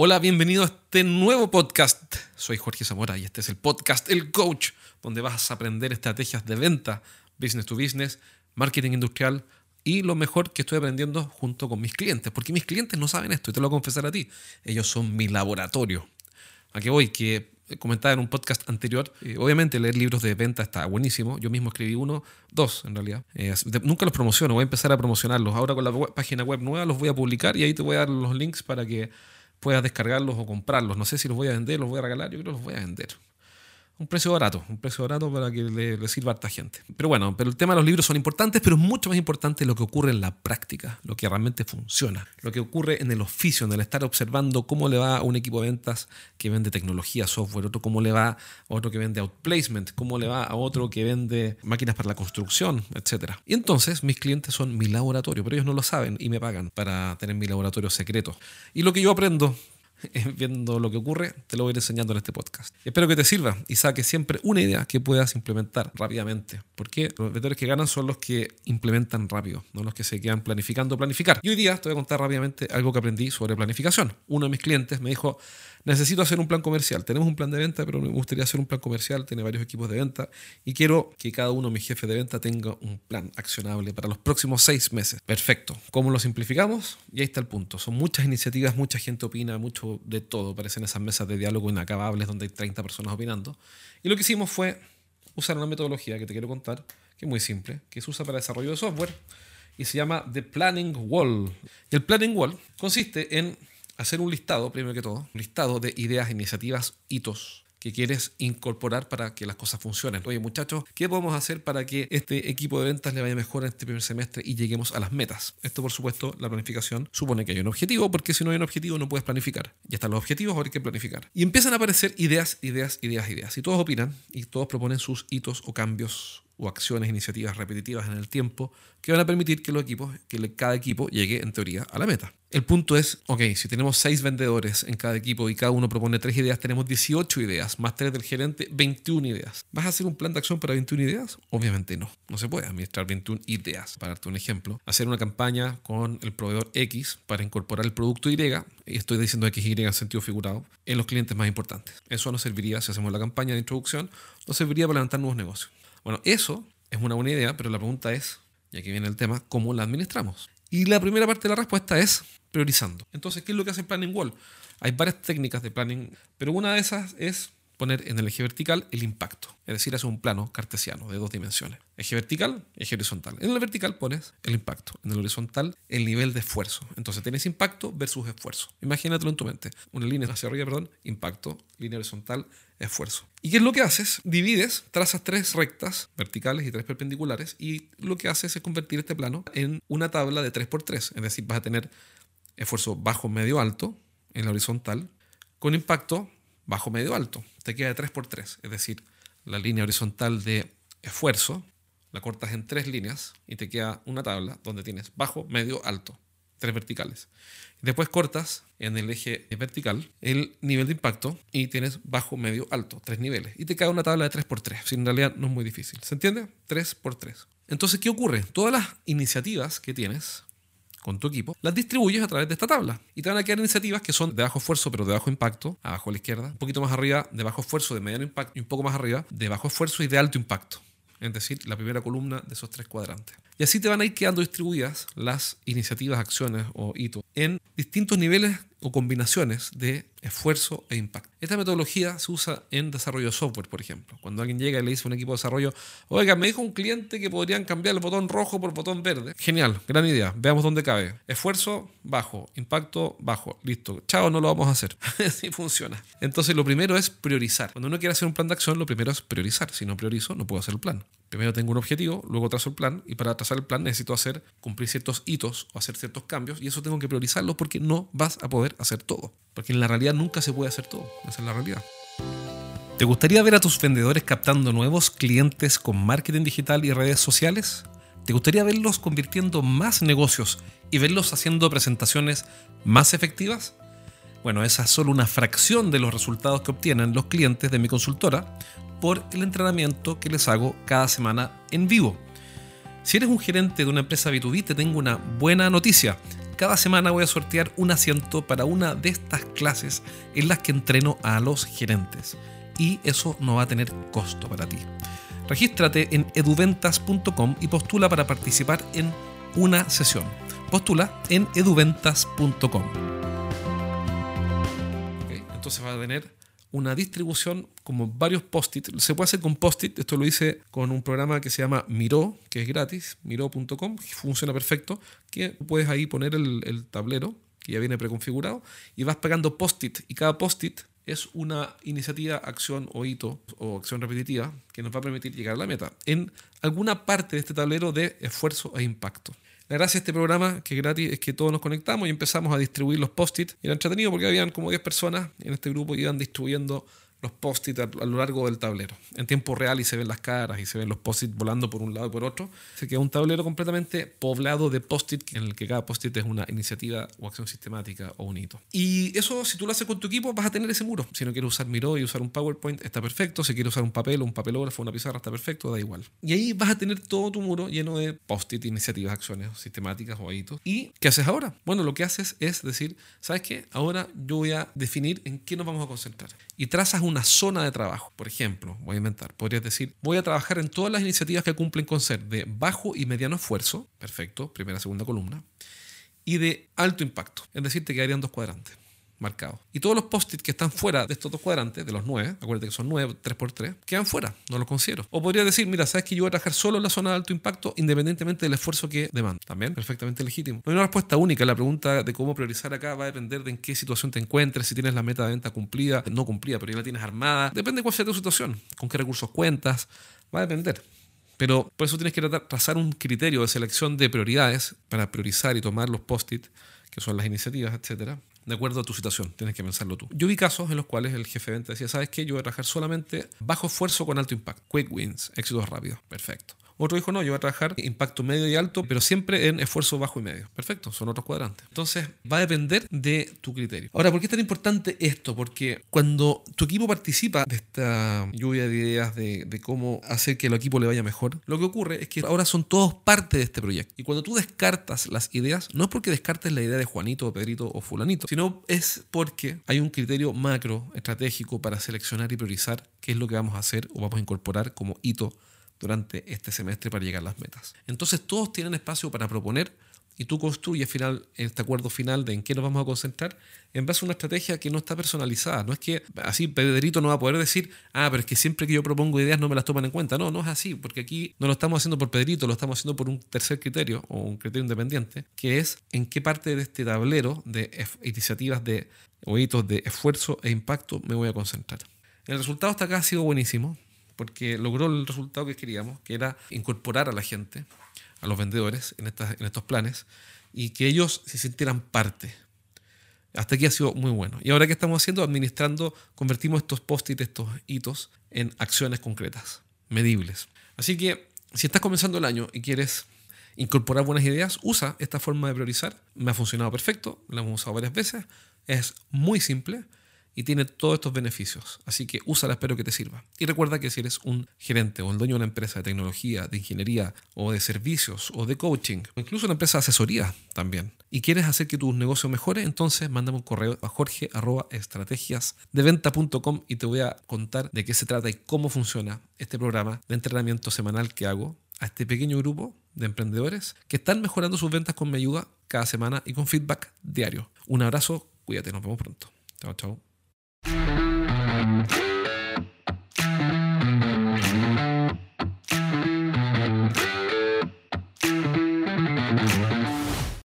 Hola, bienvenido a este nuevo podcast. Soy Jorge Zamora y este es el podcast El Coach, donde vas a aprender estrategias de venta, business to business, marketing industrial y lo mejor que estoy aprendiendo junto con mis clientes, porque mis clientes no saben esto y te lo voy a confesar a ti. Ellos son mi laboratorio. ¿A qué voy? Que comentaba en un podcast anterior, eh, obviamente leer libros de venta está buenísimo. Yo mismo escribí uno, dos en realidad. Eh, nunca los promociono, voy a empezar a promocionarlos. Ahora con la página web nueva los voy a publicar y ahí te voy a dar los links para que puedas descargarlos o comprarlos. No sé si los voy a vender, los voy a regalar, yo creo que los voy a vender. Un precio barato, un precio barato para que le, sirva a esta gente. Pero bueno, pero el tema de los libros son importantes, pero es mucho más importante lo que ocurre en la práctica, lo que realmente funciona, lo que ocurre en el oficio, en el estar observando cómo le va a un equipo de ventas que vende tecnología, software, otro cómo le va a otro que vende outplacement, cómo le va a otro que vende máquinas para la construcción, etc. Y entonces mis clientes son mi laboratorio, pero ellos no lo saben y me pagan para tener mi laboratorio secreto. Y lo que yo aprendo viendo lo que ocurre, te lo voy a ir enseñando en este podcast. Espero que te sirva y saques siempre una idea que puedas implementar rápidamente. Porque los vendedores que ganan son los que implementan rápido, no los que se quedan planificando planificar. Y hoy día te voy a contar rápidamente algo que aprendí sobre planificación. Uno de mis clientes me dijo, necesito hacer un plan comercial. Tenemos un plan de venta, pero me gustaría hacer un plan comercial. Tiene varios equipos de venta y quiero que cada uno de mis jefes de venta tenga un plan accionable para los próximos seis meses. Perfecto. ¿Cómo lo simplificamos? Y ahí está el punto. Son muchas iniciativas, mucha gente opina, mucho de todo. Parecen esas mesas de diálogo inacabables donde hay 30 personas opinando. Y lo que hicimos fue usar una metodología que te quiero contar, que es muy simple, que se usa para desarrollo de software y se llama The Planning Wall. Y el Planning Wall consiste en hacer un listado, primero que todo, un listado de ideas, iniciativas, hitos que quieres incorporar para que las cosas funcionen. Oye, muchachos, ¿qué podemos hacer para que este equipo de ventas le vaya mejor en este primer semestre y lleguemos a las metas? Esto, por supuesto, la planificación supone que hay un objetivo, porque si no hay un objetivo no puedes planificar. Ya están los objetivos, ahora hay que planificar. Y empiezan a aparecer ideas, ideas, ideas, ideas. Y todos opinan y todos proponen sus hitos o cambios o acciones, iniciativas repetitivas en el tiempo que van a permitir que los equipos, que cada equipo llegue en teoría a la meta. El punto es, ok, si tenemos seis vendedores en cada equipo y cada uno propone tres ideas, tenemos 18 ideas, más tres del gerente, 21 ideas. ¿Vas a hacer un plan de acción para 21 ideas? Obviamente no, no se puede administrar 21 ideas. Para darte un ejemplo, hacer una campaña con el proveedor X para incorporar el producto Y, y estoy diciendo X, Y en sentido figurado, en los clientes más importantes. Eso nos serviría, si hacemos la campaña de introducción, nos serviría para levantar nuevos negocios. Bueno, eso es una buena idea, pero la pregunta es, y aquí viene el tema, ¿cómo la administramos? Y la primera parte de la respuesta es priorizando. Entonces, ¿qué es lo que hace Planning Wall? Hay varias técnicas de planning, pero una de esas es poner en el eje vertical el impacto, es decir, hacer un plano cartesiano de dos dimensiones. Eje vertical, eje horizontal. En el vertical pones el impacto, en el horizontal el nivel de esfuerzo. Entonces tienes impacto versus esfuerzo. Imagínatelo en tu mente. Una línea hacia arriba, perdón, impacto, línea horizontal, esfuerzo. ¿Y qué es lo que haces? Divides, trazas tres rectas verticales y tres perpendiculares y lo que haces es convertir este plano en una tabla de 3x3. Es decir, vas a tener esfuerzo bajo, medio, alto en la horizontal con impacto bajo, medio, alto. Te queda de 3x3, es decir, la línea horizontal de esfuerzo la cortas en tres líneas y te queda una tabla donde tienes bajo, medio, alto, tres verticales. Después cortas en el eje vertical el nivel de impacto y tienes bajo, medio, alto, tres niveles. Y te queda una tabla de 3x3. Si en realidad no es muy difícil. ¿Se entiende? 3x3. Entonces, ¿qué ocurre? Todas las iniciativas que tienes con tu equipo, las distribuyes a través de esta tabla. Y te van a quedar iniciativas que son de bajo esfuerzo, pero de bajo impacto, abajo a la izquierda, un poquito más arriba, de bajo esfuerzo, de mediano impacto, y un poco más arriba, de bajo esfuerzo y de alto impacto. Es decir, la primera columna de esos tres cuadrantes. Y así te van a ir quedando distribuidas las iniciativas, acciones o hitos en distintos niveles o combinaciones de esfuerzo e impacto. Esta metodología se usa en desarrollo de software, por ejemplo. Cuando alguien llega y le dice a un equipo de desarrollo, oiga, me dijo un cliente que podrían cambiar el botón rojo por botón verde. Genial, gran idea. Veamos dónde cabe. Esfuerzo bajo, impacto bajo. Listo. Chao, no lo vamos a hacer. Así funciona. Entonces, lo primero es priorizar. Cuando uno quiere hacer un plan de acción, lo primero es priorizar. Si no priorizo, no puedo hacer el plan. Primero tengo un objetivo, luego trazo el plan y para trazar el plan necesito hacer cumplir ciertos hitos o hacer ciertos cambios y eso tengo que priorizarlo porque no vas a poder hacer todo. Porque en la realidad nunca se puede hacer todo. Esa es la realidad. ¿Te gustaría ver a tus vendedores captando nuevos clientes con marketing digital y redes sociales? ¿Te gustaría verlos convirtiendo más negocios y verlos haciendo presentaciones más efectivas? Bueno, esa es solo una fracción de los resultados que obtienen los clientes de mi consultora por el entrenamiento que les hago cada semana en vivo. Si eres un gerente de una empresa B2B, te tengo una buena noticia cada semana voy a sortear un asiento para una de estas clases en las que entreno a los gerentes. Y eso no va a tener costo para ti. Regístrate en eduventas.com y postula para participar en una sesión. Postula en eduventas.com. entonces va a tener una distribución como varios post-it. Se puede hacer con post-it. Esto lo hice con un programa que se llama Miro, que es gratis, miro.com, funciona perfecto, que puedes ahí poner el, el tablero, que ya viene preconfigurado, y vas pegando post-it. Y cada post-it es una iniciativa, acción o hito o acción repetitiva que nos va a permitir llegar a la meta en alguna parte de este tablero de esfuerzo e impacto. La gracia este programa, que es gratis, es que todos nos conectamos y empezamos a distribuir los post-it. Era entretenido porque habían como 10 personas en este grupo y iban distribuyendo los post-it a, lo largo del tablero, en tiempo real y se ven las caras y se ven los post-it volando por un lado y por otro. Se queda un tablero completamente poblado de post-it en el que cada post-it es una iniciativa o acción sistemática o un hito. Y eso, si tú lo haces con tu equipo, vas a tener ese muro. Si no quieres usar Miro y usar un PowerPoint, está perfecto. Si quieres usar un papel un papelógrafo una pizarra, está perfecto, da igual. Y ahí vas a tener todo tu muro lleno de post-it, iniciativas, acciones sistemáticas o hitos. ¿Y qué haces ahora? Bueno, lo que haces es decir, ¿sabes qué? Ahora yo voy a definir en qué nos vamos a concentrar. Y trazas una zona de trabajo. Por ejemplo, voy a inventar, podrías decir, voy a trabajar en todas las iniciativas que cumplen con ser de bajo y mediano esfuerzo, perfecto, primera, segunda columna, y de alto impacto, es decir, te quedarían dos cuadrantes marcado. Y todos los post-it que están fuera de estos dos cuadrantes, de los nueve, acuérdate que son nueve, tres por tres, quedan fuera, no los considero. O podría decir, mira, sabes que yo voy a trabajar solo en la zona de alto impacto independientemente del esfuerzo que demanda. También, perfectamente legítimo. No hay una respuesta única. La pregunta de cómo priorizar acá va a depender de en qué situación te encuentres, si tienes la meta de venta cumplida, no cumplida, pero ya la tienes armada. Depende de cuál sea tu situación, con qué recursos cuentas, va a depender. Pero por eso tienes que trazar un criterio de selección de prioridades para priorizar y tomar los post-it, que son las iniciativas, etcétera, de acuerdo a tu situación. Tienes que pensarlo tú. Yo vi casos en los cuales el jefe de venta decía, ¿sabes qué? Yo voy a trabajar solamente bajo esfuerzo con alto impacto. Quick wins, éxitos rápidos. Perfecto. Otro dijo, no, yo voy a trabajar impacto medio y alto, pero siempre en esfuerzo bajo y medio. Perfecto, son otros cuadrantes. Entonces, va a depender de tu criterio. Ahora, ¿por qué es tan importante esto? Porque cuando tu equipo participa de esta lluvia de ideas de, de cómo hacer que el equipo le vaya mejor, lo que ocurre es que ahora son todos parte de este proyecto. Y cuando tú descartas las ideas, no es porque descartes la idea de Juanito, o Pedrito o Fulanito, sino es porque hay un criterio macro, estratégico, para seleccionar y priorizar qué es lo que vamos a hacer o vamos a incorporar como hito durante este semestre para llegar a las metas. Entonces todos tienen espacio para proponer y tú construyes final, este acuerdo final de en qué nos vamos a concentrar en base a una estrategia que no está personalizada. No es que así Pedrito no va a poder decir, ah, pero es que siempre que yo propongo ideas no me las toman en cuenta. No, no es así, porque aquí no lo estamos haciendo por Pedrito, lo estamos haciendo por un tercer criterio o un criterio independiente, que es en qué parte de este tablero de iniciativas de o hitos de esfuerzo e impacto me voy a concentrar. El resultado hasta acá ha sido buenísimo porque logró el resultado que queríamos, que era incorporar a la gente, a los vendedores en, estos planes y que ellos se sintieran parte. Hasta aquí ha sido muy bueno. Y ahora que estamos haciendo, administrando, convertimos estos post-it, estos hitos, en acciones concretas, medibles. Así que si estás comenzando el año y quieres incorporar buenas ideas, usa esta forma de priorizar. Me ha funcionado perfecto, la hemos usado varias veces. Es muy simple y tiene todos estos beneficios. Así que úsala, espero que te sirva. Y recuerda que si eres un gerente o el dueño de una empresa de tecnología, de ingeniería o de servicios o de coaching, o incluso una empresa de asesoría también, y quieres hacer que tu negocio mejore, entonces mándame un correo a jorge.estrategiasdeventa.com y te voy a contar de qué se trata y cómo funciona este programa de entrenamiento semanal que hago a este pequeño grupo de emprendedores que están mejorando sus ventas con mi ayuda cada semana y con feedback diario. Un abrazo, cuídate, nos vemos pronto. Chao, chao. Thank you.